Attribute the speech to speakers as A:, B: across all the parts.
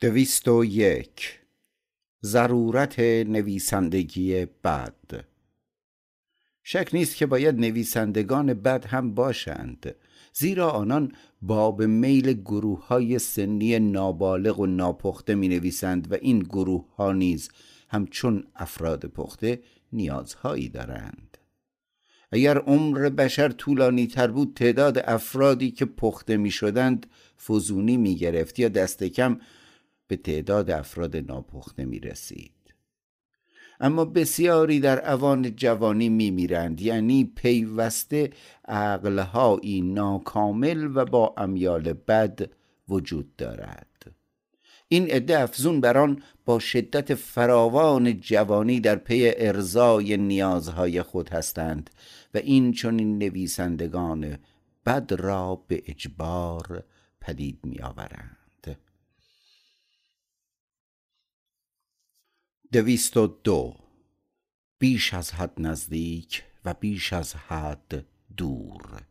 A: دویست و یک. ضرورت نویسندگی بد. شک نیست که باید نویسندگان بد هم باشند زیرا آنان باب میل گروه های سنی نابالغ و ناپخته می نویسند و این گروه ها نیز همچون افراد پخته نیازهایی دارند. اگر عمر بشر طولانی تر بود تعداد افرادی که پخته می شدند فزونی می گرفت یا دست کم به تعداد افراد ناپخته می رسید اما بسیاری در اوان جوانی می میرند یعنی پیوسته عقلهایی ناکامل و با امیال بد وجود دارد. این عده افزون بر با شدت فراوان جوانی در پی ارزای نیازهای خود هستند و این چون این نویسندگان بد را به اجبار پدید می آورند دویست و دو. بیش از حد نزدیک و بیش از حد دور.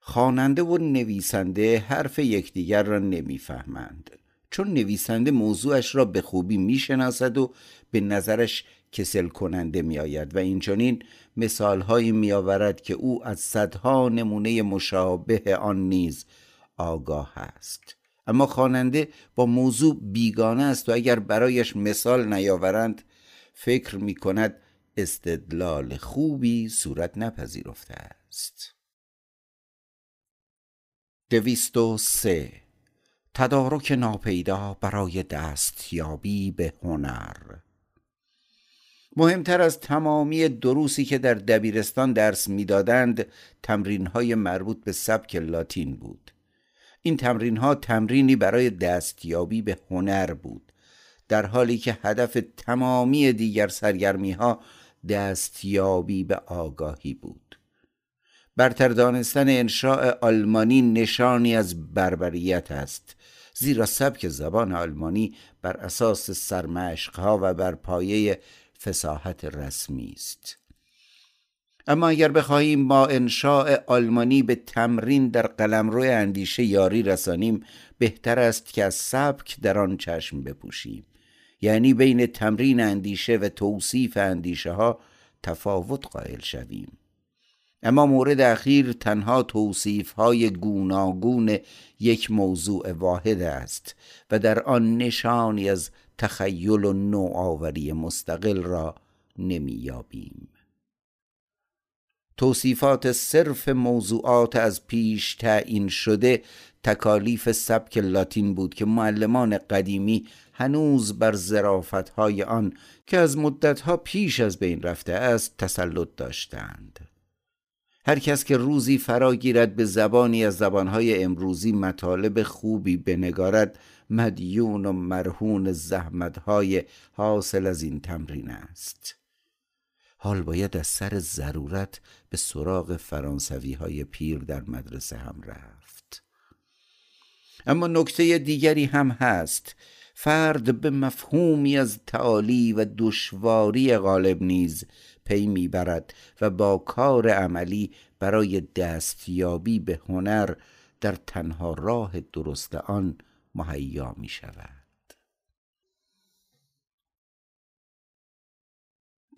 A: خواننده و نویسنده حرف یکدیگر را نمی‌فهمند. چون نویسنده موضوعش را به خوبی می‌شناسد و به نظرش کسل کننده میآید و اینچنین مثالهایی میآورد که او از صدها نمونه مشابه آن نیز آگاه است. اما خواننده با موضوع بیگانه است و اگر برایش مثال نیاورند فکر می کند استدلال خوبی صورت نپذیرفته است. دویست و سه. تدارک ناپیدا برای دستیابی به هنر. مهمتر از تمامی دروسی که در دبیرستان درس می‌دادند تمرین های مربوط به سبک لاتین بود. این تمرین ها تمرینی برای دستیابی به هنر بود در حالی که هدف تمامی دیگر سرگرمی ها دستیابی به آگاهی بود. برتر دانستن انشاء آلمانی نشانی از بربریت است زیرا سبک زبان آلمانی بر اساس سرمشقها و بر پایه فساحت رسمی است. اما اگر بخواهیم با انشاء آلمانی به تمرین در قلمرو اندیشه یاری رسانیم بهتر است که از سبک در آن چشم بپوشیم. یعنی بین تمرین اندیشه و توصیف اندیشه ها تفاوت قائل شویم. اما مورد اخیر تنها توصیف های گوناگون یک موضوع واحد است و در آن نشانی از تخیل و نوآوری مستقل را نمییابیم. توصیفات صرف موضوعات از پیش تعیین شده تکالیف سبک لاتین بود که معلمان قدیمی هنوز بر های آن که از مدتها پیش از بین رفته است تسلط داشتند. هر کس که روزی فرا گیرد به زبانی از زبانهای امروزی مطالب خوبی بنگارد مدیون و مرهون زحمتهای حاصل از این تمرین است. حال باید از سر ضرورت به سراغ فرانسوی های پیر در مدرسه هم رفت. اما نکته دیگری هم هست. فرد به مفهومی از تعالی و دشواری غالب نیز پی می‌برد و با کار عملی برای دستیابی به هنر در تنها راه درست آن مهیا می شود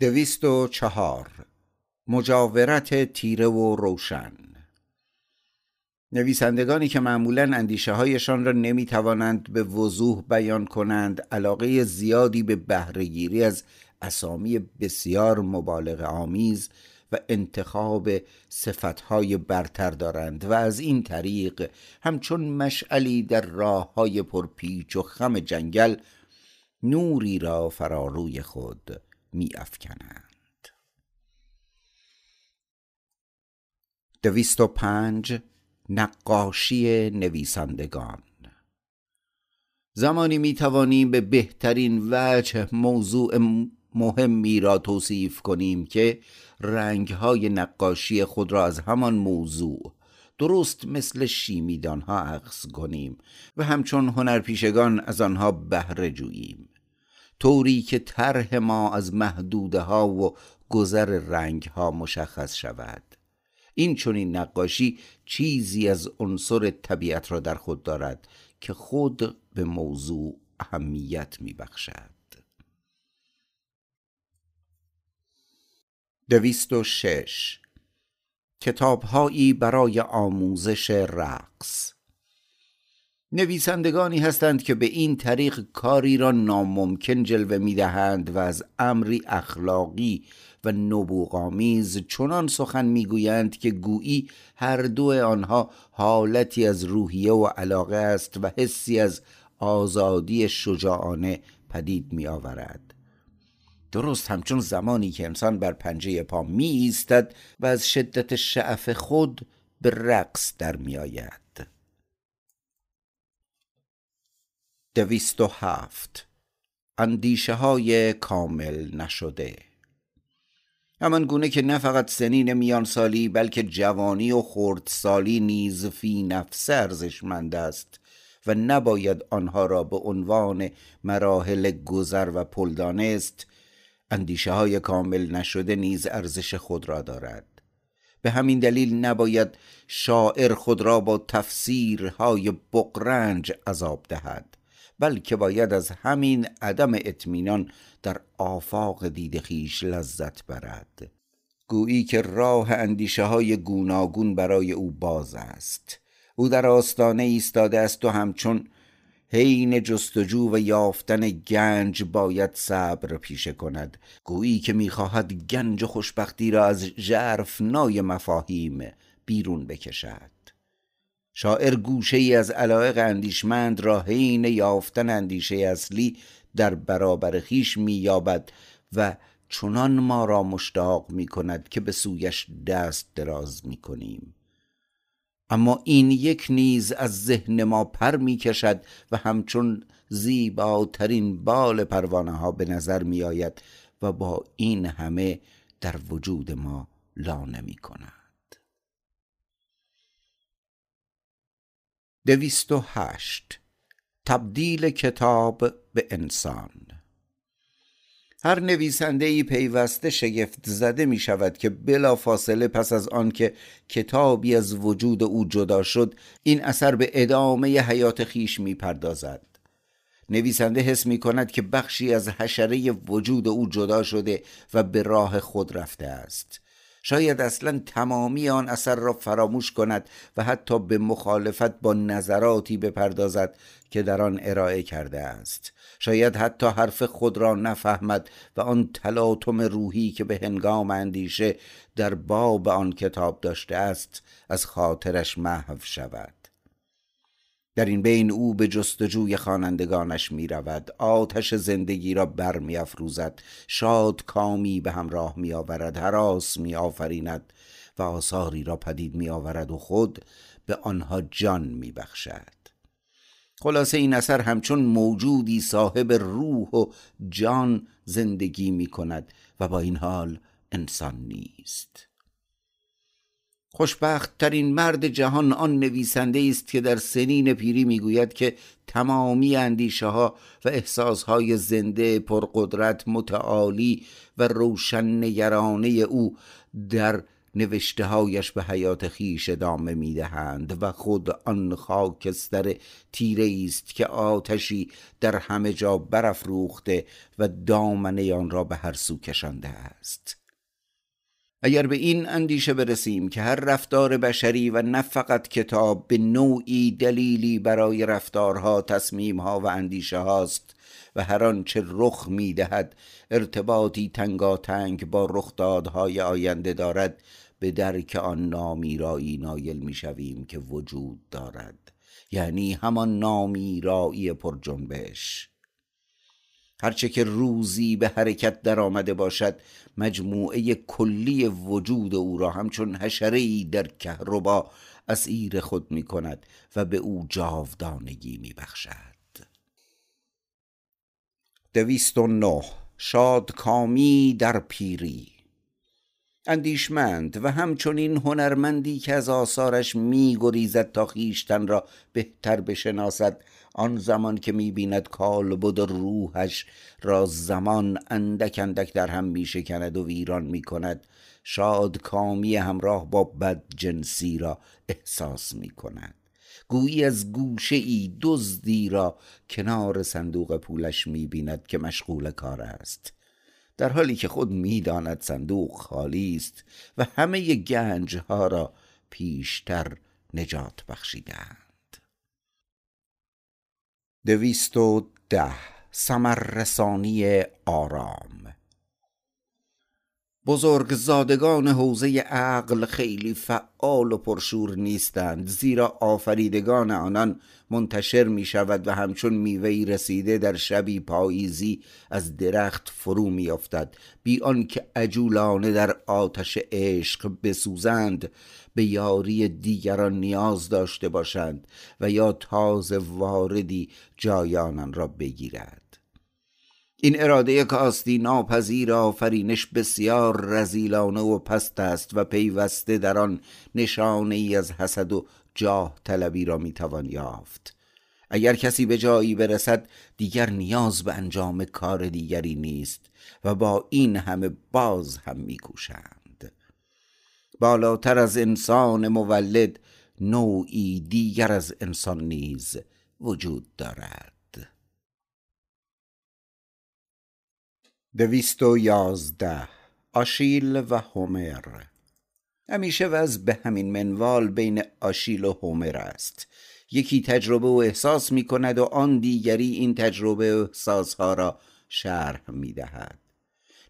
A: دویست و چهار. مجاورت تیره و روشن. نویسندگانی که معمولا اندیشه هایشان را نمی توانند به وضوح بیان کنند علاقه زیادی به بهرهگیری از اسامی بسیار مبالغ آمیز و انتخاب صفتهای برتر دارند و از این طریق همچون مشعلی در راه های پرپیچ و خم جنگل نوری را فراروی خود می افکنند دویست و پنج نقاشی نویسندگان. زمانی می توانیم به بهترین وجه موضوع مهمی را توصیف کنیم که رنگهای نقاشی خود را از همان موضوع درست مثل شیمیدان ها عکس کنیم و همچون هنرپیشگان از آنها بهره جوییم طوری که طرح ما از محدوده ها و گذر رنگ ها مشخص شود. این چنین نقاشی چیزی از عنصر طبیعت را در خود دارد که خود به موضوع اهمیت میبخشد. دویست و شش. کتابهایی برای آموزش رقص. نویسندگانی هستند که به این طریق کاری را ناممکن جلوه می‌دهند و از امری اخلاقی و نبوغامیز چنان سخن می‌گویند که گویی هر دو آنها حالتی از روحیه و علاقه است و حسی از آزادی شجاعانه پدید می آورد درست همچون زمانی که انسان بر پنجه پا می ایستد و از شدت شعف خود به رقص در می آید دویست و هفت. اندیشه های کامل نشده. همان گونه که نه فقط سنین میان سالی بلکه جوانی و سالی نیز فی نفس ارزشمند است و نباید آنها را به عنوان مراحل گذر و پل دانست اندیشه های کامل نشده نیز ارزش خود را دارد. به همین دلیل نباید شاعر خود را با تفسیرهای بقرنج عذاب دهد. بلکه باید از همین عدم اطمینان در آفاق دید خیش لذت برد. گویی که راه اندیشه های گوناگون برای او باز است. او در آستانه ایستاده است و همچون حین جستجو و یافتن گنج باید صبر پیشه کند. گویی که می‌خواهد گنج خوشبختی را از ژرف نای مفاهیم بیرون بکشد. شاعر گوشه ای از علایق اندیشمند را حین یافتن اندیشه اصلی در برابر خیش مییابد و چنان ما را مشتاق می کند که به سویش دست دراز می کنیم اما این یک نیز از ذهن ما پر می کشد و همچون زیباترین بال پروانه ها به نظر می آید و با این همه در وجود ما لانه می کند دویست و هشت. تبدیل کتاب به انسان. هر نویسنده ای پیوسته شگفت زده می شود که بلا فاصله پس از آن که کتابی از وجود او جدا شد این اثر به ادامه حیات خیش می پردازد نویسنده حس می کند که بخشی از حشره وجود او جدا شده و به راه خود رفته است. شاید اصلا تمامی آن اثر را فراموش کند و حتی به مخالفت با نظراتی بپردازد که در آن ارائه کرده است. شاید حتی حرف خود را نفهمد و آن تلاطم روحی که به هنگام اندیشه در باب آن کتاب داشته است از خاطرش محو شود. در این بین او به جستجوی خوانندگانش می رود آتش زندگی را بر می افروزد شاد کامی به همراه می آورد حراس می آفریند و آثاری را پدید می آورد و خود به آنها جان می بخشد خلاصه این اثر همچون موجودی صاحب روح و جان زندگی می کند و با این حال انسان نیست. خوشبخت ترین مرد جهان آن نویسنده است که در سنین پیری می‌گوید که تمامی اندیشه ها و احساس های زنده پرقدرت متعالی و روشن نگرانه او در نوشته هایش به حیات خیش ادامه می‌دهند و خود آن خاکستر تیره است که آتشی در همه جا برافروخته و دامنه آن را به هر سو کشانده است. اگر به این اندیشه برسیم که هر رفتار بشری و نه فقط کتاب به نوعی دلیلی برای رفتارها تصمیمها و اندیشه هاست و هر آنچه رخ می‌دهد ارتباطی تنگاتنگ با رخدادهای آینده دارد به درک آن نامیرایی نایل می‌شویم که وجود دارد. یعنی همان نامیرایی پر جنبش هرچه که روزی به حرکت در آمده باشد مجموعه کلی وجود او را همچون حشره در کهربا اسیر خود می کند و به او جاودانگی می بخشد دویست و نه. شادکامی در پیری. اندیشمند و همچنین هنرمندی که از آثارش میگریزد تا خیشتن را بهتر بشناسد آن زمان که می‌بیند کالبد روحش را زمان اندک اندک در هم میشکند و ویران می‌کند شاد کامی همراه با بد جنسی را احساس می‌کند. گویی از گوشه ای دزدی را کنار صندوق پولش می‌بیند که مشغول کار است. در حالی که خود می‌داند صندوق خالی است و همه گنج ها را پیشتر نجات بخشیدند دویست و ده سمر رسانی آرام. بزرگزادگان حوزه عقل خیلی فعال و پرشور نیستند زیرا آفریدگان آنان منتشر می شود و همچون میوهی رسیده در شبی پاییزی از درخت فرو می افتد بی آنکه عجولانه در آتش عشق بسوزند به یاری دیگران نیاز داشته باشند و یا تازه واردی جای آنان را بگیرد. این اراده کاستی ناپذیر آفرینش بسیار رزیلانه و پست است و پیوسته در آن نشانه ای از حسد و جاه طلبی را می‌توان یافت. اگر کسی به جایی برسد دیگر نیاز به انجام کار دیگری نیست و با این همه باز هم میکوشند بالاتر از انسان مولد نوعی دیگر از انسان نیز وجود دارد. دویست و یازده آشیل و هومر. همیشه وز به همین منوال بین آشیل و هومر است. یکی تجربه و احساس می کند و آن دیگری این تجربه و احساسها را شرح می دهد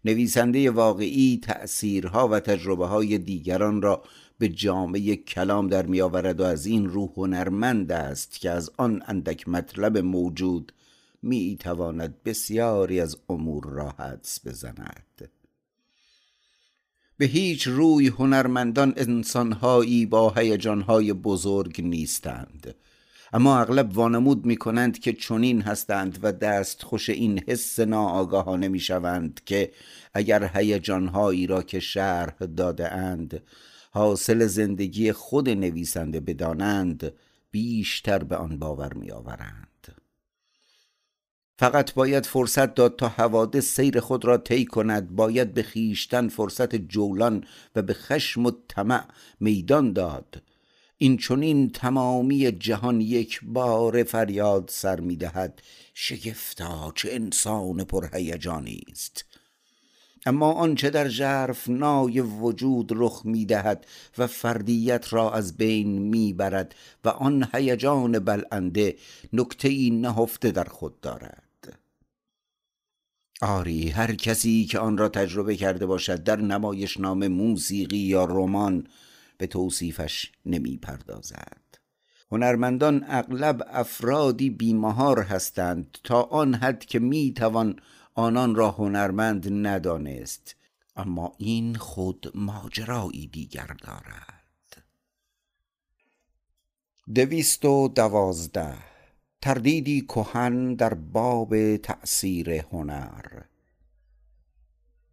A: نویسنده واقعی تأثیرها و تجربه های دیگران را به جامعه کلام در می آورد و از این روح هنرمند است که از آن اندک مطلب موجود می تواند بسیاری از امور را حدس بزند. به هیچ روی هنرمندان انسانهایی با هیجانهای بزرگ نیستند. اما اغلب وانمود می کنند که چنین هستند و دست خوش این حس ناآگاهانه می شوند که اگر هیجانهایی را که شرح داده اند حاصل زندگی خود نویسنده بدانند بیشتر به آن باور می آورند فقط باید فرصت داد تا حوادث سیر خود را طی کند. باید به خیشتن فرصت جولان و به خشم و طمع میدان داد. این چونین تمامی جهان یک بار فریاد سر می‌دهد شگفتا چه انسان پرهیجانی است. اما آنچه در ژرف نای وجود رخ می‌دهد و فردیت را از بین می‌برد و آن هیجان بلنده نکته نهفته در خود دارد. آری هر کسی که آن را تجربه کرده باشد در نام موسیقی یا رمان به توصیفش نمی پردازد هنرمندان اغلب افرادی بیمهار هستند تا آن حد که می توان آنان را هنرمند ندانست. اما این خود ماجرایی دیگر دارد. دویست و دوازده. تردیدی کهن در باب تأثیر هنر.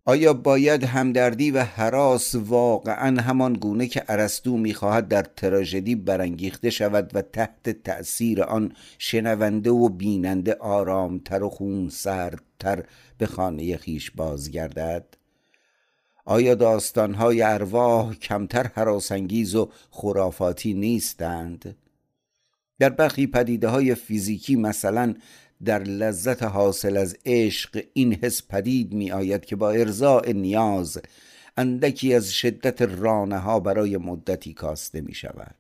A: آیا باید همدردی و حراس واقعا همان گونه که ارسطو می‌خواهد در تراژدی برانگیخته شود و تحت تأثیر آن شنونده و بیننده آرامتر و خون سردتر به خانه خیش بازگردد؟ آیا داستانهای ارواح کمتر حراسانگیز و خرافاتی نیستند؟ در برخی پدیده های فیزیکی مثلا در لذت حاصل از عشق این حس پدید می آید که با ارزاع نیاز اندکی از شدت رانه ها برای مدتی کاسته می شود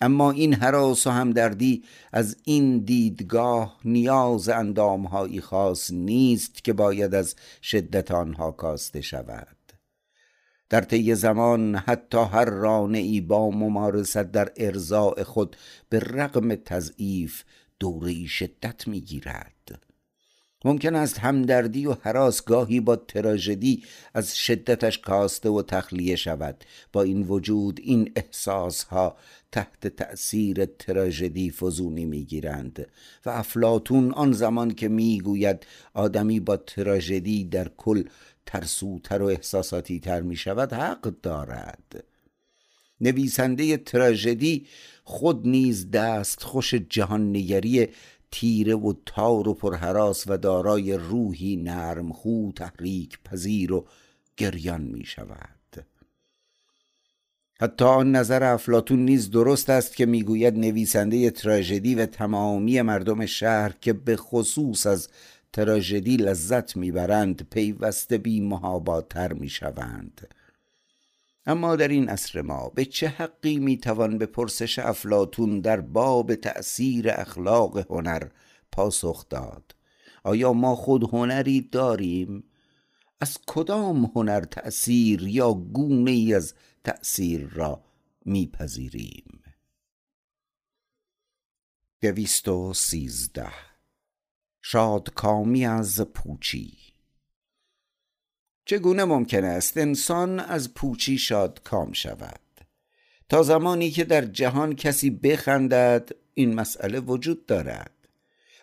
A: اما این حراس و همدردی از این دیدگاه نیاز اندامهایی خاص نیست که باید از شدت آنها کاسته شود. در طی زمان حتی هر رانه ای با ممارست در ارزاع خود به رغم تضعیف دوره شدت می‌گیرد ممکن است همدردی و حراس گاهی با تراژدی از شدتش کاسته و تخلیه شود. با این وجود این احساس ها تحت تأثیر تراژدی فزونی می‌گیرند و افلاتون آن زمان که می‌گوید آدمی با تراژدی در کل ترسوتر و احساساتی تر می شود حق دارد. نویسنده تراژدی خود نیز دست خوش جهان نگری تیره و تار و پرهراس و دارای روحی نرم خو تحریک پذیر و گریان می شود. حتی آن نظر افلاتون نیز درست است که می‌گوید نویسنده تراژدی و تمامی مردم شهر که به خصوص از تراژدی لذت می‌برند پیوسته بی محاباتر می‌شوند. اما در این عصر ما به چه حقی می‌توان به پرسش افلاتون در باب تأثیر اخلاق هنر پاسخ داد؟ آیا ما خود هنری داریم؟ از کدام هنر تأثیر یا گونه ای از تأثیر را میپذیریم؟ دویست و سیزده. شادکامی از پوچی چگونه ممکن است انسان از پوچی شادکام شود؟ تا زمانی که در جهان کسی بخندد این مسئله وجود دارد.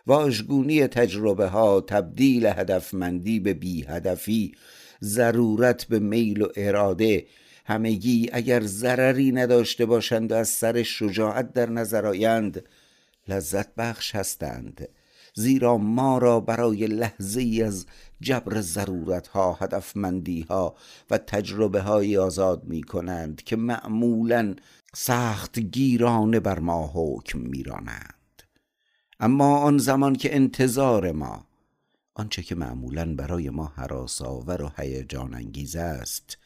A: واژگونی تجربه ها تبدیل هدفمندی به بی هدفی ضرورت به میل و اراده همگی اگر ضرری نداشته باشند و از سر شجاعت در نظر آیند لذت بخش هستند. زیرا ما را برای لحظه ای از جبر ضرورت ها هدفمندی ها و تجربه های آزاد می کنند که معمولا سخت گیرانه بر ما حکم میرانند. اما آن زمان که انتظار ما آنچه که معمولا برای ما حراساور و هیجان انگیز است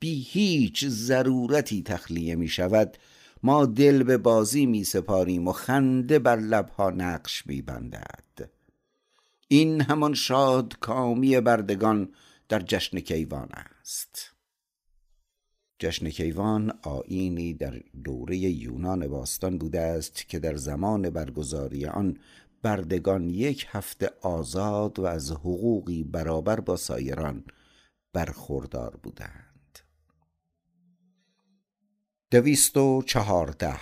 A: بی هیچ ضرورتی تخلیه می شود ما دل به بازی می سپاریم و خنده بر لبها نقش می بندد. این همان شاد کامی بردگان در جشن کیوان است. جشن کیوان آینی در دوره یونان باستان بوده است که در زمان برگزاری آن بردگان یک هفته آزاد و از حقوقی برابر با سایران برخوردار بودند. دویست و چهارده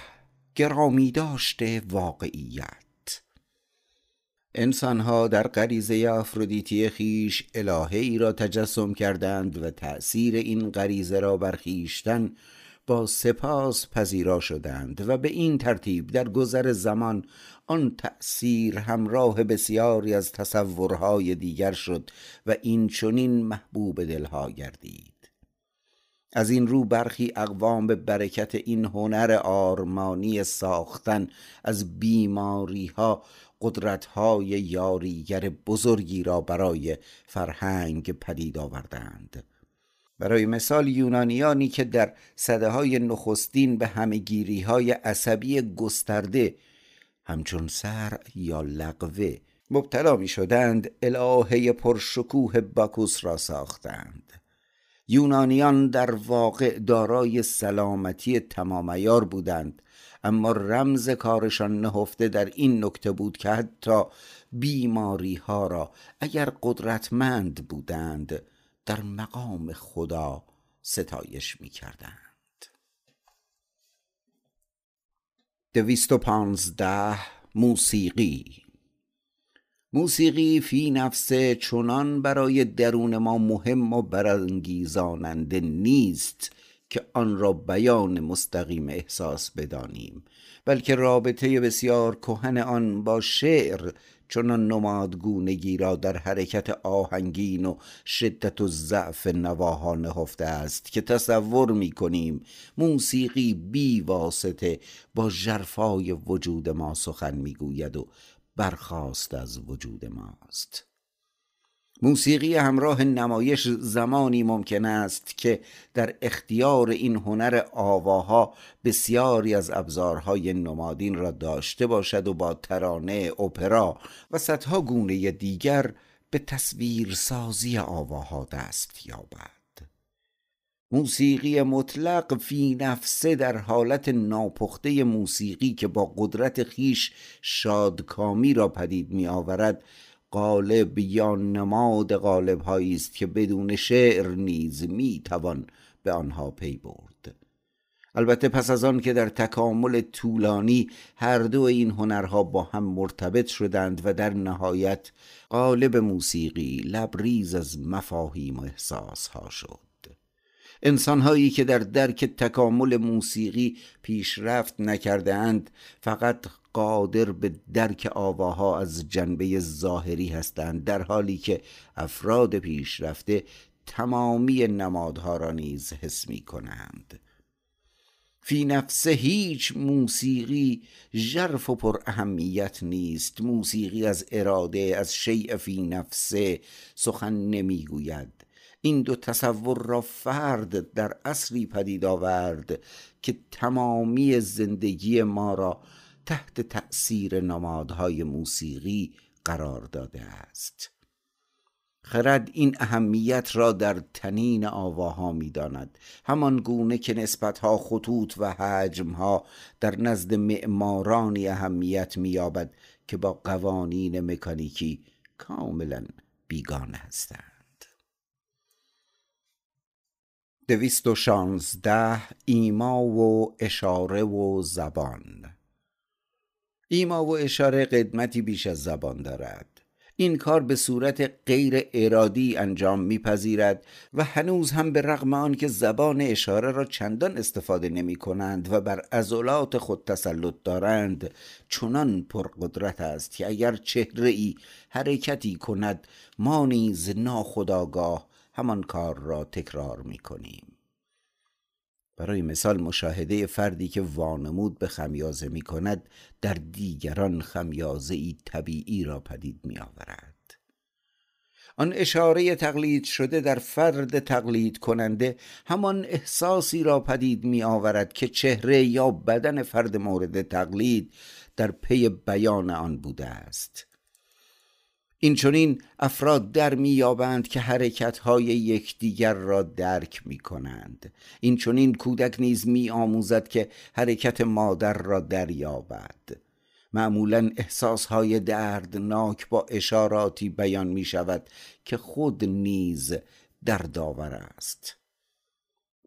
A: گرامی داشته واقعیت. انسانها در غریزه افرودیتی خیش الهه ای را تجسم کردند و تأثیر این غریزه را برخیشتن با سپاس پذیرا شدند و به این ترتیب در گذر زمان آن تأثیر همراه بسیاری از تصورهای دیگر شد و این چنین محبوب دلها گردید. از این رو برخی اقوام به برکت این هنر آرمانی ساختن از بیماری ها قدرت های یاریگر بزرگی را برای فرهنگ پدید آوردند. برای مثال یونانیانی که در صده های نخستین به همگیری های عصبی گسترده همچون سر یا لقوه مبتلا می شدند الهه پرشکوه باکوس را ساختند. یونانیان در واقع دارای سلامتی تمامیار بودند اما رمز کارشان نهفته در این نکته بود که حتی بیماری ها را اگر قدرتمند بودند در مقام خدا ستایش می کردند دویست و پانزده موسیقی موسیقی فی نفسه چنان برای درون ما مهم و برانگیزاننده نیست که آن را بیان مستقیم احساس بدانیم بلکه رابطه بسیار کهن آن با شعر چنان نمادگونگی را در حرکت آهنگین و شدت و ضعف نواها نهفته است که تصور می کنیم موسیقی بی واسطه با جرفای وجود ما سخن می گوید و برخواست از وجود ماست. موسیقی همراه نمایش زمانی ممکن است که در اختیار این هنر آواها بسیاری از ابزارهای نمادین را داشته باشد و با ترانه، اپرا و صدها گونه دیگر به تصویرسازی آواها دست یابد. موسیقی مطلق فی نفسه در حالت ناپخته موسیقی که با قدرت خیش شادکامی را پدید می آورد قالب یا نماد قالب است که بدون شعر نیز می توان به آنها پی برد. البته پس از آن که در تکامل طولانی هر دو این هنرها با هم مرتبط شدند و در نهایت قالب موسیقی لبریز از مفاهیم و احساسها شد. انسانهایی که در درک تکامل موسیقی پیشرفت نکرده اند فقط قادر به درک آواها از جنبه ظاهری هستند در حالی که افراد پیشرفته تمامی نمادها را نیز حس می کنند فی نفسه هیچ موسیقی ژرف و پر اهمیت نیست. موسیقی از اراده از شیء فی نفسه سخن نمی‌گوید. این دو تصور را فرد در اصلی پدید آورد که تمامی زندگی ما را تحت تأثیر نمادهای موسیقی قرار داده است. خرد این اهمیت را در تنین آواها می داند همان گونه که نسبتها خطوط و حجمها در نزد معمارانی اهمیت می یابد که با قوانین مکانیکی کاملا بیگانه هستند. دویست و شانزده ایما و اشاره و زبان. ایما و اشاره قدمتی بیش از زبان دارد. این کار به صورت غیر ارادی انجام میپذیرد و هنوز هم به رغم آنکه زبان اشاره را چندان استفاده نمی کنند و بر عضلات خود تسلط دارند چنان پرقدرت است که اگر چهره ای حرکتی کند ما نیز ناخداگاه همان کار را تکرار می کنیم برای مثال مشاهده فردی که وانمود به خمیازه می کند در دیگران خمیازه ای طبیعی را پدید می آورد. آن اشاره تقلید شده در فرد تقلید کننده همان احساسی را پدید می آورد که چهره یا بدن فرد مورد تقلید در پی بیان آن بوده است این چونین افراد در میابند که حرکتهای یکدیگر را درک می کنند. این چونین کودک نیز می آموزد که حرکت مادر را دریابد. معمولا احساسهای دردناک با اشاراتی بیان می شود که خود نیز دردآور است.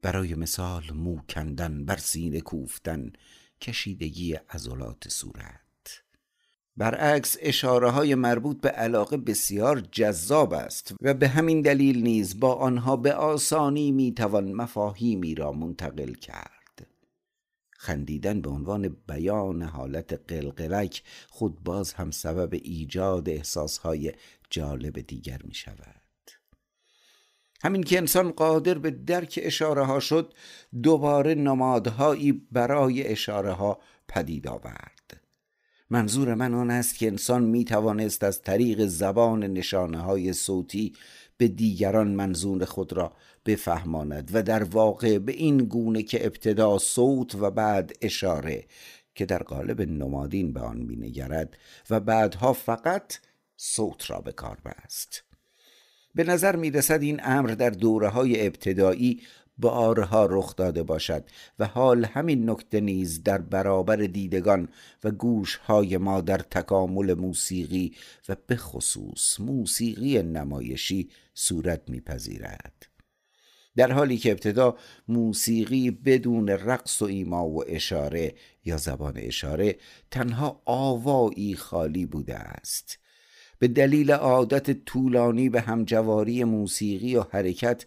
A: برای مثال مو کندن بر سینه کوفتن کشیدگی عضلات صورت. برعکس اشاره های مربوط به علاقه بسیار جذاب است و به همین دلیل نیز با آنها به آسانی می‌توان مفاهیمی را منتقل کرد. خندیدن به عنوان بیان حالت قلقلک خود باز هم سبب ایجاد احساسهای جالب دیگر می شود همین که انسان قادر به درک اشاره ها شد دوباره نمادهایی برای اشاره ها پدید آورد. منظور من آن است که انسان می توانست از طریق زبان نشانه های صوتی به دیگران منظور خود را بفهماند و در واقع به این گونه که ابتدا صوت و بعد اشاره که در قالب نمادین به آن مینگرد و بعدها فقط صوت را به کار بست. به نظر می رسد این امر در دوره های ابتدایی بارها رخ داده باشد و حال همین نکته نیز در برابر دیدگان و گوشهای ما در تکامل موسیقی و به خصوص موسیقی نمایشی صورت میپذیرد. در حالی که ابتدا موسیقی بدون رقص و ایما و اشاره یا زبان اشاره تنها آوایی خالی بوده است. به دلیل عادت طولانی به همجواری موسیقی و حرکت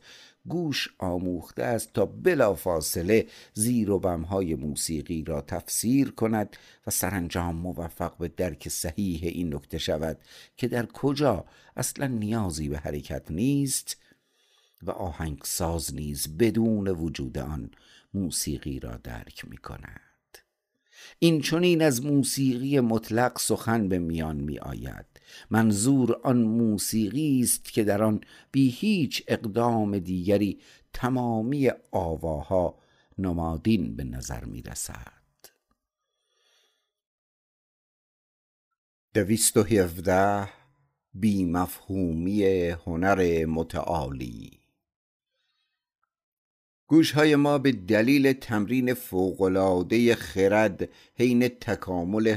A: گوش آموخته است تا بلافاصله زیر و بمهای موسیقی را تفسیر کند و سرانجام موفق به درک صحیح این نکته شود که در کجا اصلا نیازی به حرکت نیست و آهنگساز نیز بدون وجود آن موسیقی را درک می کند این چونین از موسیقی مطلق سخن به میان می آید منظور آن موسیقی است که در آن بی هیچ اقدام دیگری تمامی آواها نمادین به نظر می رسد دویست و بی مفهومی هنر متعالی. گوشهای ما به دلیل تمرین فوقالعاده خرد حین تکامل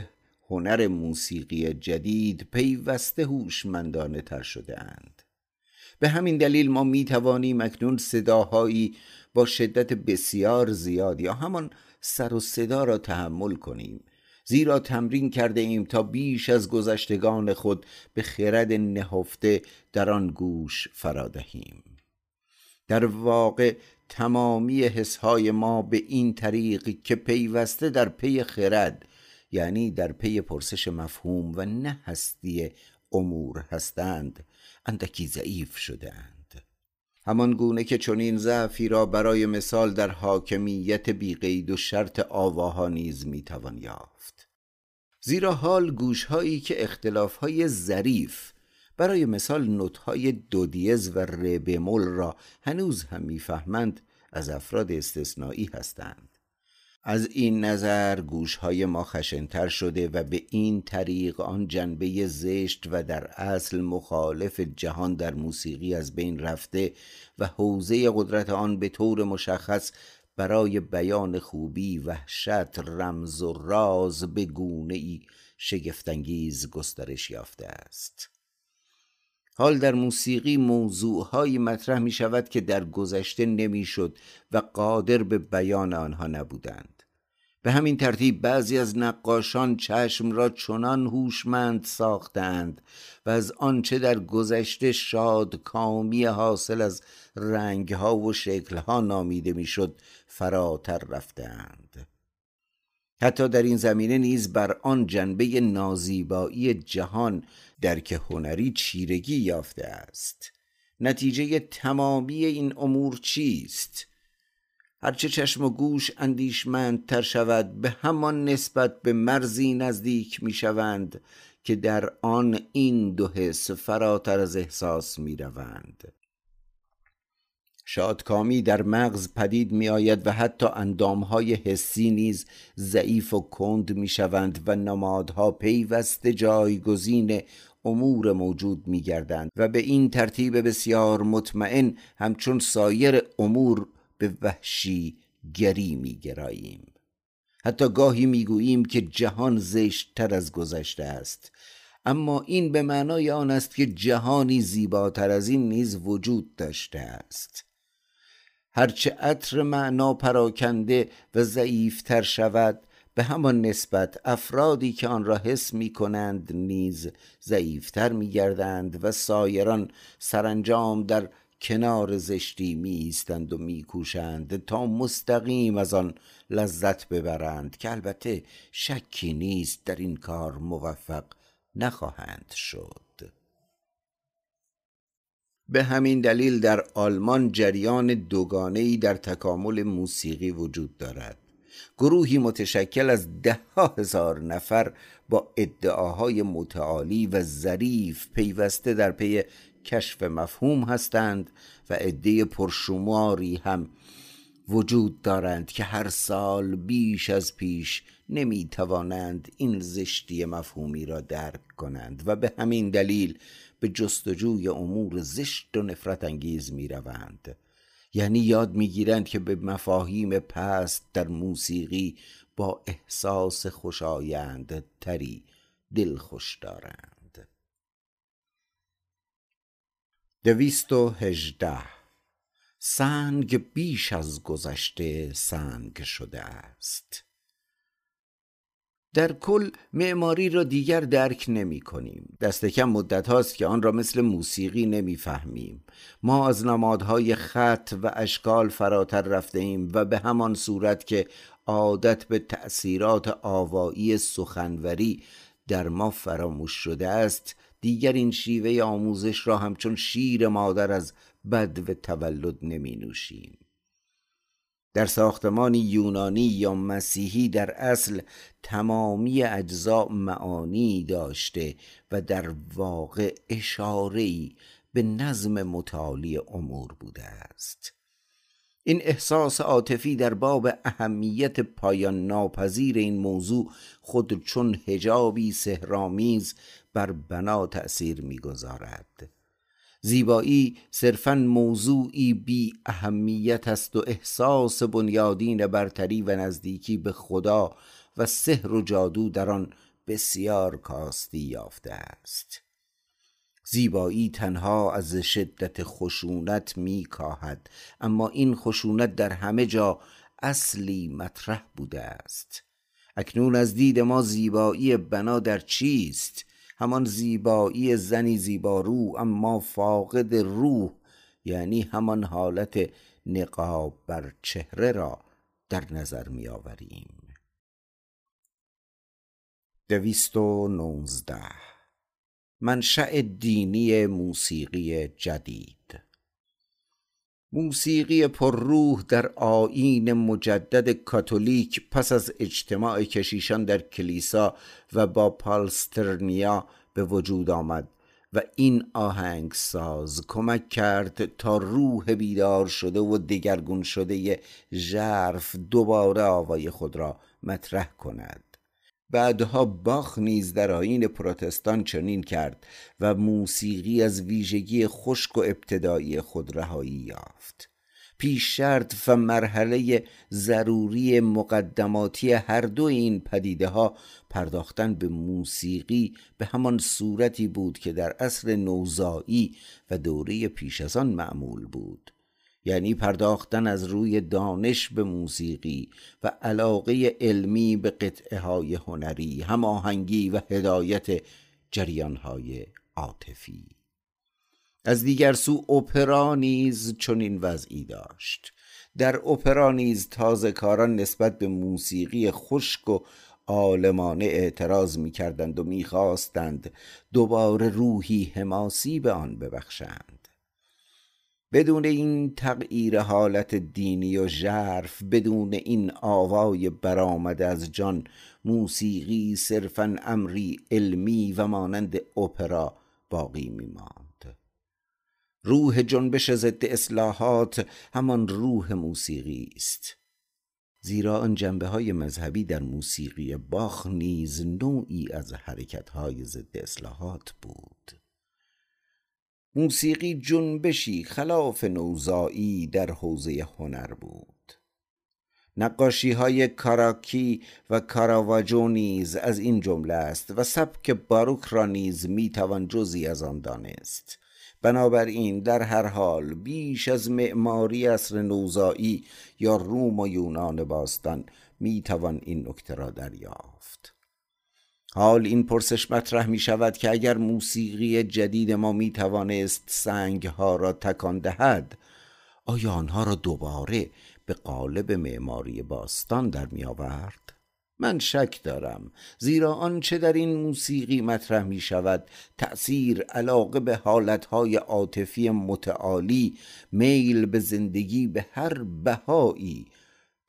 A: هنر موسیقی جدید پیوسته هوشمندانه تر شده اند به همین دلیل ما می توانیم اکنون صداهایی با شدت بسیار زیاد یا همان سر و صدا را تحمل کنیم. زیرا تمرین کرده ایم تا بیش از گذشتگان خود به خرد نهفته در آن گوش فرادهیم در واقع تمامی حسهای ما به این طریق که پیوسته در پی خرد یعنی در پی پرسش مفهوم و نه هستی امور هستند اندکی ضعیف شدهاند. همان گونه که چنین ضعفی را برای مثال در حاکمیت بیقید و شرط آواها نیز می‌توان یافت. زیرا حال گوشهایی که اختلافهای ظریف برای مثال نوتهای دودیز و ر را هنوز هم می‌فهمند از افراد استثنایی هستند. از این نظر گوشهای ما خشنتر شده و به این طریق آن جنبه زشت و در اصل مخالف جهان در موسیقی از بین رفته و حوزه قدرت آن به طور مشخص برای بیان خوبی وحشت رمز و راز به گونه ای شگفتانگیز گسترش یافته است. حال در موسیقی موضوعهایی مطرح می شود که در گذشته نمی‌شد و قادر به بیان آنها نبودند. به همین ترتیب بعضی از نقاشان چشم را چنان هوشمند ساختند و از آنچه در گذشته شاد کامی حاصل از رنگها و شکلها نامیده می‌شد فراتر رفتند. حتی در این زمینه نیز بر آن جنبه نازیبایی جهان درک هنری چیرگی یافته است. نتیجه تمامی این امور چیست؟ هرچه چشم و گوش اندیشمندتر شود به همان نسبت به مرزی نزدیک می شوند که در آن این دو حس فراتر از احساس می روند شادکامی در مغز پدید می آید و حتی اندامهای حسی نیز ضعیف و کند می شوند و نمادها پیوسته جایگزین امور موجود می گردند و به این ترتیب بسیار مطمئن همچون سایر امور به وحشی گری می گراییم حتی گاهی می گوییم که جهان زشتتر از گذشته است. اما این به معنای آن است که جهانی زیباتر از این نیز وجود داشته است. هرچه عطر معنا پراکنده و ضعیفتر شود به همان نسبت افرادی که آن را حس می کنند نیز ضعیفتر می گردند و سایران سرانجام در کنار زشتی می ایستند و می کوشند تا مستقیم از آن لذت ببرند که البته شکی نیست در این کار موفق نخواهند شد. به همین دلیل در آلمان جریان دوگانه‌ای در تکامل موسیقی وجود دارد. گروهی متشکل از ده هزار نفر با ادعاهای متعالی و ظریف پیوسته در پی کشف مفهوم هستند و عده پرشماری هم وجود دارند که هر سال بیش از پیش نمی توانند این زشتی مفهومی را درک کنند و به همین دلیل به جستجوی امور زشت و نفرت انگیز می روند یعنی یاد می‌گیرند که به مفاهیم پست در موسیقی با احساس خوشایند تری دل خوش دارند. دویست و هجده سنگ بیش از گذشته سنگ شده است. در کل معماری را دیگر درک نمی کنیم. دست کم مدت هاست که آن را مثل موسیقی نمی فهمیم. ما از نمادهای خط و اشکال فراتر رفته ایم و به همان صورت که عادت به تأثیرات آوایی سخنوری در ما فراموش شده است دیگر این شیوه آموزش را همچون شیر مادر از بد و تولد نمی نوشیم. در ساختمانی یونانی یا مسیحی در اصل تمامی اجزا معانی داشته و در واقع اشاره‌ای به نظم متعالی امور بوده است. این احساس عاطفی در باب اهمیت پایان ناپذیر این موضوع خود چون هجابی سهرامیز بر بنا تأثیر می‌گذارد. زیبایی صرفا موضوعی بی اهمیت است و احساس بنیادین برتری و نزدیکی به خدا و سحر و جادو در آن بسیار کاستی یافته است. زیبایی تنها از شدت خشونت می کاهد اما این خشونت در همه جا اصلی مطرح بوده است. اکنون از دید ما زیبایی بنا در چیست؟ همان زیبایی زنی زیبارو اما فاقد روح یعنی همان حالت نقاب بر چهره را در نظر می آوریم دویست و نوزده. منشأ دینی موسیقی جدید. موسیقی پرروح در آیین مجدد کاتولیک پس از اجتماع کشیشان در کلیسا و با پالسترنیا به وجود آمد و این آهنگساز کمک کرد تا روح بیدار شده و دگرگون شده ژرف دوباره آوای خود را مطرح کند. بعدها باخ نیز در آین پروتستان چنین کرد و موسیقی از ویژگی خشک و ابتدایی خود رهایی یافت. پیش شرط و مرحله ضروری مقدماتی هر دو این پدیده ها پرداختن به موسیقی به همان صورتی بود که در عصر نوزایی و دوره پیش از آن معمول بود. یعنی پرداختن از روی دانش به موسیقی و علاقه علمی به قطعه های هنری هماهنگی و هدایت جریان های عاطفی. از دیگر سو اپرا نیز چنین وضعی داشت. در اپرا نیز تازه کاران نسبت به موسیقی خشک و عالمانه اعتراض می کردند و می خواستند دوباره روحی حماسی به آن ببخشند. بدون این تغییر حالت دینی و ژرف بدون این آوای برآمده از جان موسیقی صرفا امری علمی و مانند اپرا باقی می ماند روح جنبش ضد اصلاحات همان روح موسیقی است. زیرا آن جنبه های مذهبی در موسیقی باخ نیز نوعی از حرکت های ضد اصلاحات بود. موسیقی جنبشی خلاف نوزایی در حوزه هنر بود. نقاشی های کاراکی و کاراواجو نیز از این جمله است و سبک باروک را نیز می‌توان جزی از آن دانست. بنابراین در هر حال بیش از معماری اصر نوزایی یا روم و یونان باستان می‌توان این نکته را دریافت. حال این پرسش مطرح می شود که اگر موسیقی جدید ما می توانست سنگ ها را تکان دهد آیا آنها را دوباره به قالب معماری باستان در می آورد؟ من شک دارم زیرا آنچه در این موسیقی مطرح می شود تأثیر علاقه به حالتهای عاطفی متعالی میل به زندگی به هر بهایی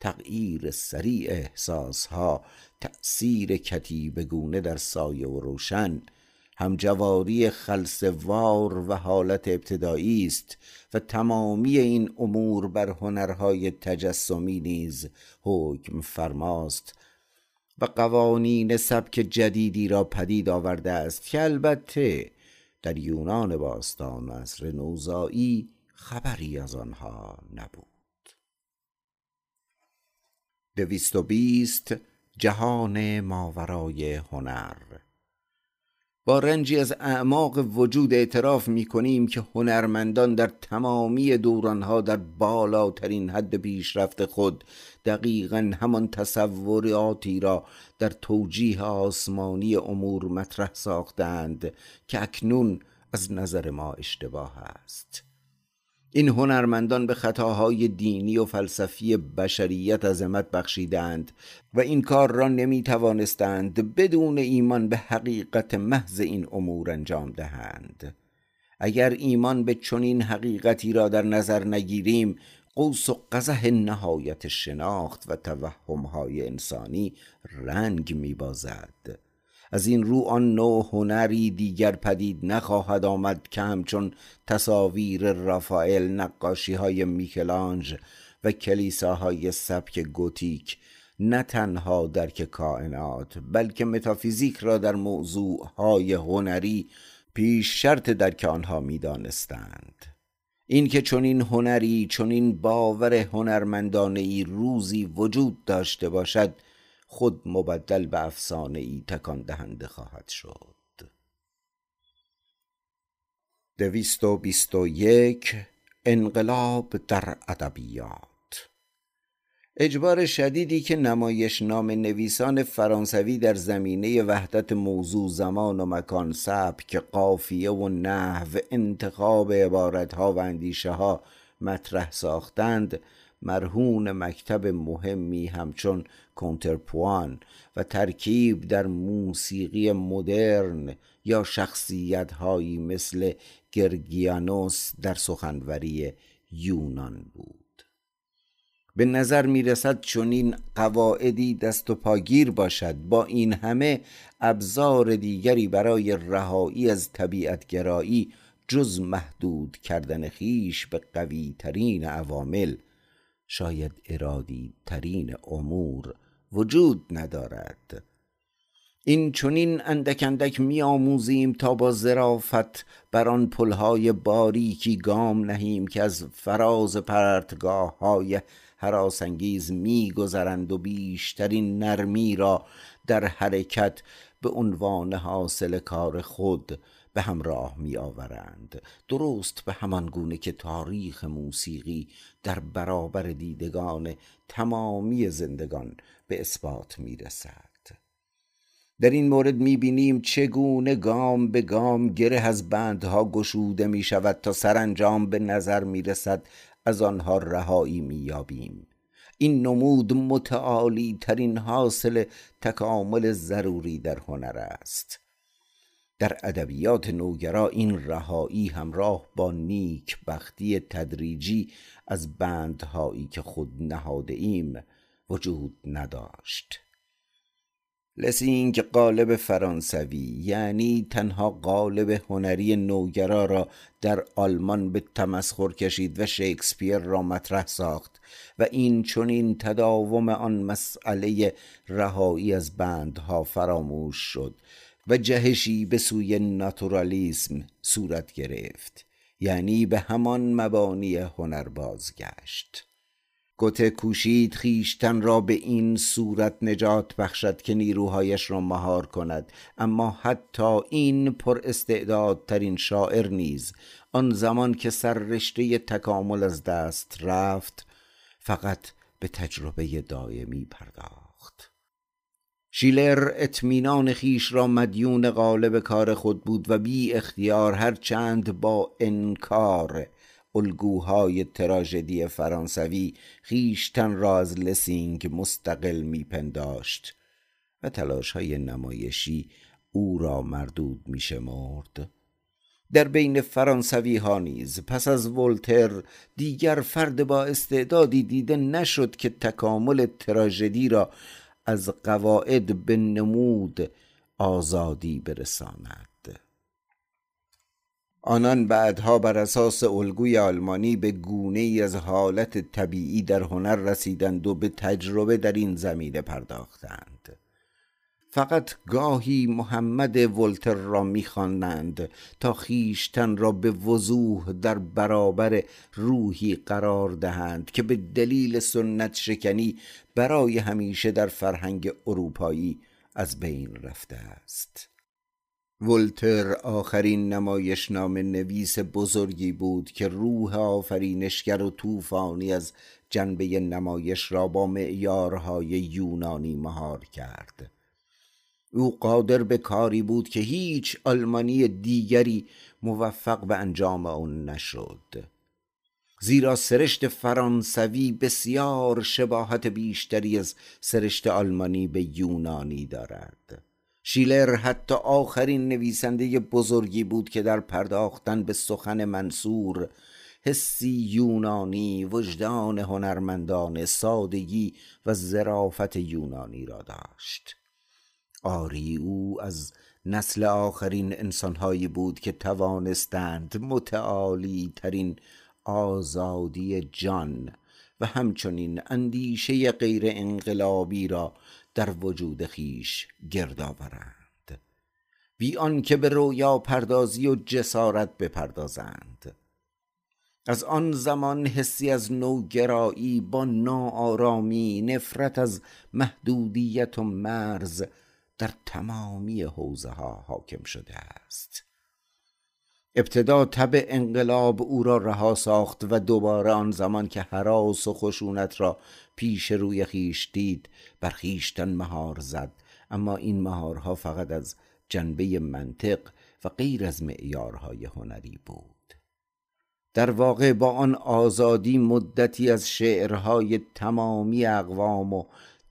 A: تغییر سریع احساسها تأثیر کتیبگونه در سایه و روشن. همجواری خلصوار و حالت ابتدایی است و تمامی این امور بر هنرهای تجسمی نیز حکم فرماست و قوانین سبک جدیدی را پدید آورده است که البته در یونان باستان و عصر نوزایی خبری از آنها نبود. دویست و بیست جهان ماورای هنر. با رنجی از اعماق وجود اعتراف می کنیم که هنرمندان در تمامی دورانها در بالاترین حد پیشرفت خود دقیقا همان تصوراتی را در توجیه آسمانی امور مطرح ساختند که اکنون از نظر ما اشتباه است. این هنرمندان به خطاهای دینی و فلسفی بشریت عظمت بخشیدند و این کار را نمی توانستند بدون ایمان به حقیقت محض این امور انجام دهند. اگر ایمان به چنین حقیقتی را در نظر نگیریم قوس و قزح نهایت شناخت و توهمهای انسانی رنگ می بازد از این رو آن نوع هنری دیگر پدید نخواهد آمد که همچون تصاویر رافائل نقاشی های میکلانج و کلیساهای سبک گوتیک نه تنها درک کائنات بلکه متافیزیک را در موضوع های هنری پیش شرط درک آنها می‌دانستند. این که چنین هنری چنین باور هنرمندانه ای روزی وجود داشته باشد خود مبدل به افسانه ای تکان دهنده خواهد شد. دویست و بیست و یک انقلاب در ادبیات. اجبار شدیدی که نمایش نام نویسان فرانسوی در زمینه وحدت موضوع زمان و مکان سبک قافیه و نحو انتخاب عبارتها و اندیشه ها مطرح ساختند. مرهون مکتب مهمی همچون کنترپوان و ترکیب در موسیقی مدرن یا شخصیت هایی مثل گرگیانوس در سخنوری یونان بود. به نظر می رسد چنین قواعدی دست و پاگیر باشد. با این همه ابزار دیگری برای رهایی از طبیعتگرایی جز محدود کردن خیش به قوی ترین عوامل شاید ارادی ترین امور وجود ندارد. این چونین اندک اندک می آموزیم تا با ظرافت بر آن پلهای باریکی گام نهیم که از فراز پرتگاه های حراسانگیز می گذرند و بیشترین نرمی را در حرکت به عنوان حاصل کار خود به همراه می آورند درست به همان گونه که تاریخ موسیقی در برابر دیدگان تمامی زندگان به اثبات می رسد در این مورد می بینیم چگونه گام به گام گره از بندها گشوده می شود تا سرانجام به نظر می رسد از آنها رهایی می یابیم این نمود متعالی ترین حاصل تکامل ضروری در هنر است. در ادبیات نوگرا این رهایی همراه با نیک بختی تدریجی از بندهایی که خود نهاده ایم وجود نداشت. لسینگ قالب فرانسوی یعنی تنها قالب هنری نوگرا را در آلمان به تمسخر کشید و شکسپیر را مطرح ساخت و این چنین تداوم آن مسئله رهایی از بندها فراموش شد و جهشی به سوی ناتورالیسم صورت گرفت یعنی به همان مبانی هنر بازگشت. گوته کوشید خیشتن را به این صورت نجات بخشد که نیروهایش را مهار کند. اما حتی این پر استعدادترین شاعر نیز آن زمان که سر رشته تکامل از دست رفت فقط به تجربه دائمی پرداخت. شیلر اطمینان خیش را مدیون غالب کار خود بود و بی اختیار هر چند با انکار الگوهای تراژدی فرانسوی خیشتن را از لسینگ مستقل میپنداشت و تلاش های نمایشی او را مردود میشمرد. در بین فرانسوی ها نیز پس از ولتر دیگر فرد با استعدادی دیده نشد که تکامل تراژدی را از قواعد به نمود آزادی برساند. آنان بعدها بر اساس الگوی آلمانی به گونه ای از حالت طبیعی در هنر رسیدند و به تجربه در این زمینه پرداختند. فقط گاهی محمد ولتر را می‌خوانند تا خیشتن را به وضوح در برابر روحی قرار دهند که به دلیل سنت شکنی برای همیشه در فرهنگ اروپایی از بین رفته است. ولتر آخرین نمایش نام نویس بزرگی بود که روح آفرینشگر و طوفانی از جنبه نمایش را با معیارهای یونانی مهار کرد. او قادر به کاری بود که هیچ آلمانی دیگری موفق به انجام آن نشد. زیرا سرشت فرانسوی بسیار شباهت بیشتری از سرشت آلمانی به یونانی دارد. شیلر حتی آخرین نویسنده بزرگی بود که در پرداختن به سخن منصور حسی یونانی وجدان هنرمندان سادگی و ظرافت یونانی را داشت. آری او از نسل آخرین انسانهایی بود که توانستند متعالی ترین آزادی جان و همچنین اندیشه غیر انقلابی را در وجود خیش گرد آورند. بی آنکه به رویا پردازی و جسارت بپردازند. از آن زمان حسی از نوگرایی با ناآرامی نفرت از محدودیت و مرز در تمامی حوزه ها حاکم شده است. ابتدا تب انقلاب او را رها ساخت و دوباره آن زمان که حراس و خشونت را پیش روی خیش دید بر خیشتن مهار زد. اما این مهارها فقط از جنبه منطق و غیر از معیارهای هنری بود. در واقع با آن آزادی مدتی از شعرهای تمامی اقوام و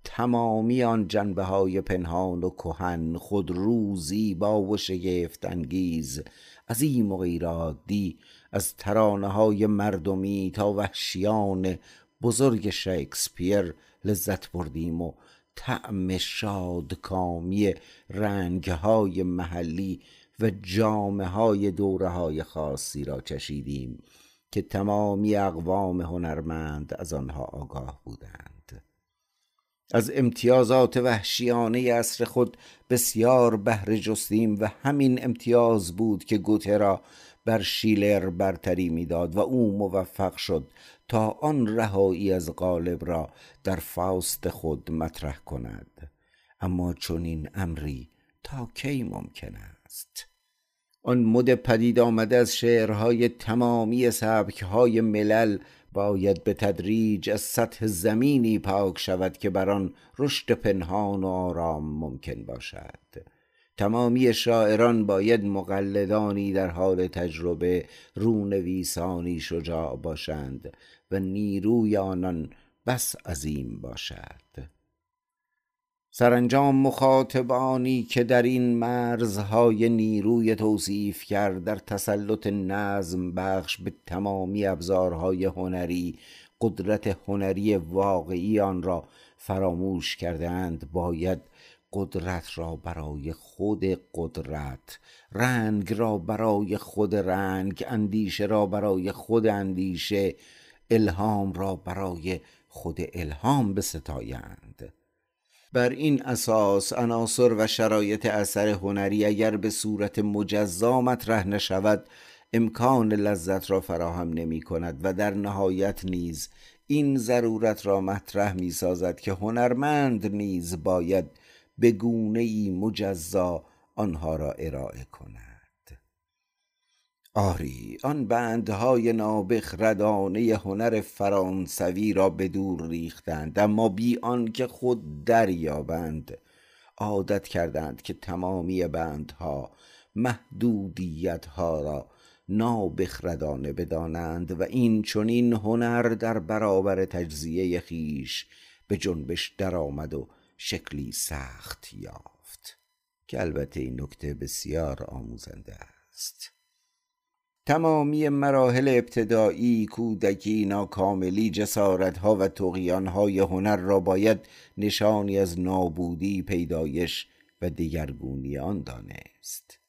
A: تمامی آن جنبه های پنهان و کهن خود روزی با و شگفت انگیز عظیم و غیرعادی از ترانه های مردمی تا وحشیان بزرگ شکسپیر لذت بردیم و طعم شادکامی رنگ های محلی و جامعه های دوره های خاصی را چشیدیم که تمامی اقوام هنرمند از آنها آگاه بودند. از امتیازات وحشیانه اصر خود بسیار بهره جستیم و همین امتیاز بود که گوته را بر شیلر برتری می‌داد و او موفق شد تا آن رهایی از غالب را در فاست خود مطرح کند. اما چون این امری تا کی ممکن است؟ آن مد پدید آمده از شعرهای تمامی سبکهای ملل باید به تدریج از سطح زمینی پاک شود که بر آن رشد پنهان و آرام ممکن باشد. تمامی شاعران باید مقلدانی در حال تجربه رونویسانی شجاع باشند و نیروی آنان بس عظیم باشد. سرانجام مخاطبانی که در این مرزهای نیروی توصیف کرد در تسلط نظم بخش به تمامی ابزارهای هنری قدرت هنری واقعی آن را فراموش کردند باید قدرت را برای خود قدرت رنگ را برای خود رنگ اندیشه را برای خود اندیشه الهام را برای خود الهام بستایند. بر این اساس عناصر و شرایط اثر هنری اگر به صورت مجزا مطرح نشود امکان لذت را فراهم نمی کند و در نهایت نیز این ضرورت را مطرح می سازد که هنرمند نیز باید به گونه ای مجزا آنها را ارائه کند. آری آن بندهای نابخردانه هنر فرانسوی را به دور ریختند اما بی آنکه خود دریابند عادت کردند که تمامی بندها محدودیتها را نابخردانه بدانند و این چنین هنر در برابر تجزیه خیش به جنبش درآمد و شکلی سخت یافت که البته این نکته بسیار آموزنده است. تمامی مراحل ابتدایی کودکی ناکاملی جسارتها و های هنر را باید نشانی از نابودی پیدایش و دیگرگونی آن دانست.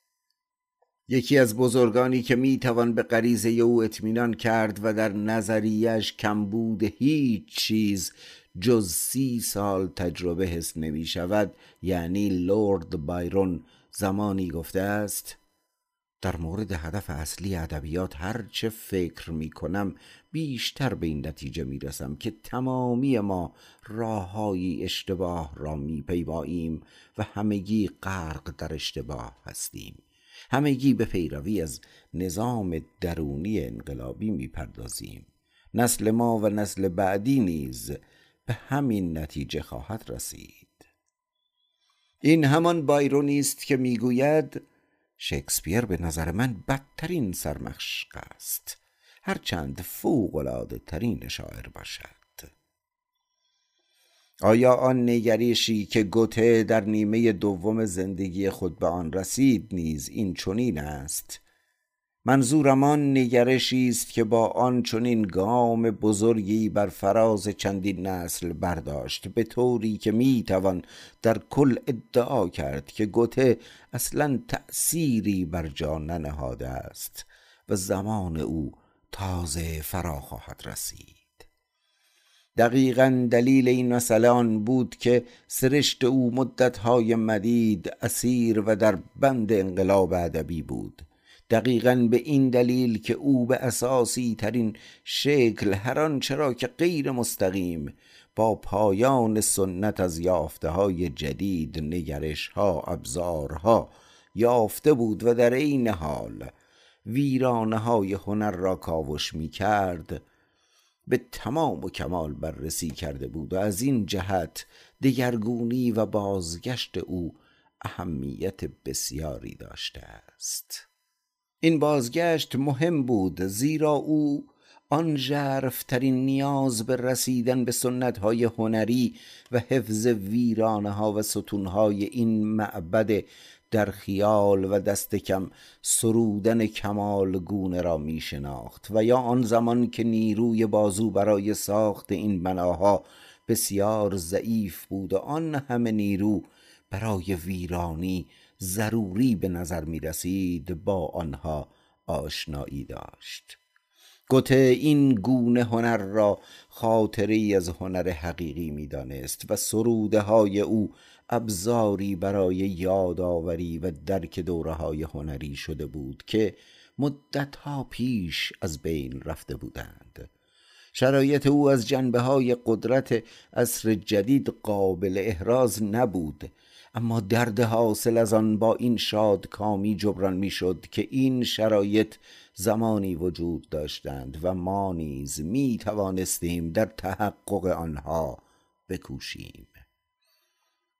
A: یکی از بزرگانی که می‌توان به غریزه او اطمینان کرد و در نظریش کمبود هیچ چیز جز سی سال تجربه حس نمی شود یعنی لورد بایرون زمانی گفته است در مورد هدف اصلی ادبیات هر چه فکر می کنم بیشتر به این نتیجه می رسم که تمامی ما راههایی اشتباه را می پیماییم و همگی غرق در اشتباه هستیم. همگی به پیروی از نظام درونی انقلابی می پردازیم نسل ما و نسل بعدی نیز به همین نتیجه خواهد رسید. این همان بایرونی است که می‌گوید شکسپیر به نظر من بدترین سرمشق است. هرچند فوق ترین شاعر باشد. آیا آن نگریشی که گوته در نیمه دوم زندگی خود به آن رسید نیز این چنین است؟ منظورم آن نگرشی است که با آن چنین گام بزرگی بر فراز چندین نسل برداشت به طوری که می‌توان در کل ادعا کرد که گوته اصلا تأثیری بر جا ننهاده است و زمان او تازه فرا خواهد رسید. دقیقا دلیل این مسئله آن بود که سرشت او مدتهای مدید اسیر و در بند انقلاب ادبی بود. دقیقا به این دلیل که او به اساسی ترین شکل هر آنچه را که غیر مستقیم با پایان سنت از یافته های جدید نگرش ها ابزارها یافته بود و در این حال ویرانه های هنر را کاوش می کرد به تمام و کمال بررسی کرده بود و از این جهت دگرگونی و بازگشت او اهمیت بسیاری داشته است. این بازگشت مهم بود زیرا او آن ژرفترین نیاز به رسیدن به سنت های هنری و حفظ ویرانه ها و ستون های این معبد در خیال و دست کم سرودن کمال گونه را می شناخت و یا آن زمان که نیروی بازو برای ساخت این بناها بسیار ضعیف بود و آن همه نیرو برای ویرانی ضروری به نظر می رسید با آنها آشنایی داشت. گوته این گونه هنر را خاطری از هنر حقیقی می دانست و سروده های او ابزاری برای یادآوری و درک دوره های هنری شده بود که مدتها پیش از بین رفته بودند. شرایط او از جنبه های قدرت عصر جدید قابل احراز نبود. اما درد حاصل از آن با این شاد کامی جبران می‌شد که این شرایط زمانی وجود داشتند و ما نیز می توانستیم در تحقق آنها بکوشیم.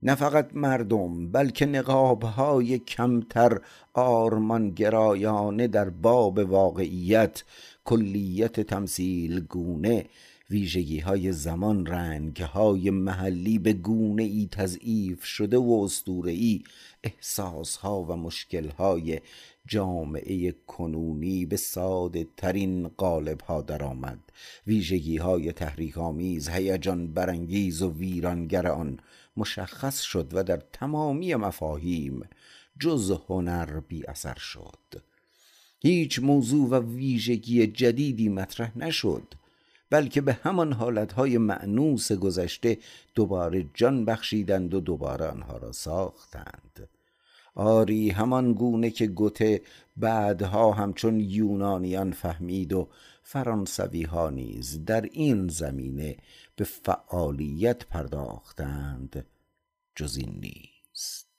A: نه فقط مردم بلکه نقابهای کمتر آرمانگرایانه در باب واقعیت کلیت تمثیل گونه ویژگی های زمان رنگ های محلی به گونه ای تضعیف شده و اسطوره ای احساس ها و مشکل های جامعه کنونی به ساده ترین قالب ها درآمد. ویژگی های تحریک آمیز هیجان برانگیز و ویرانگر آن مشخص شد و در تمامی مفاهیم جز هنر بی اثر شد. هیچ موضوع و ویژگی جدیدی مطرح نشد. بلکه به همان حالتهای معنوس گذشته دوباره جان بخشیدند و دوباره آنها را ساختند. آری همان گونه که گوته بعدها همچون یونانیان فهمید و فرانسوی ها نیز در این زمینه به فعالیت پرداختند. جز این نیست.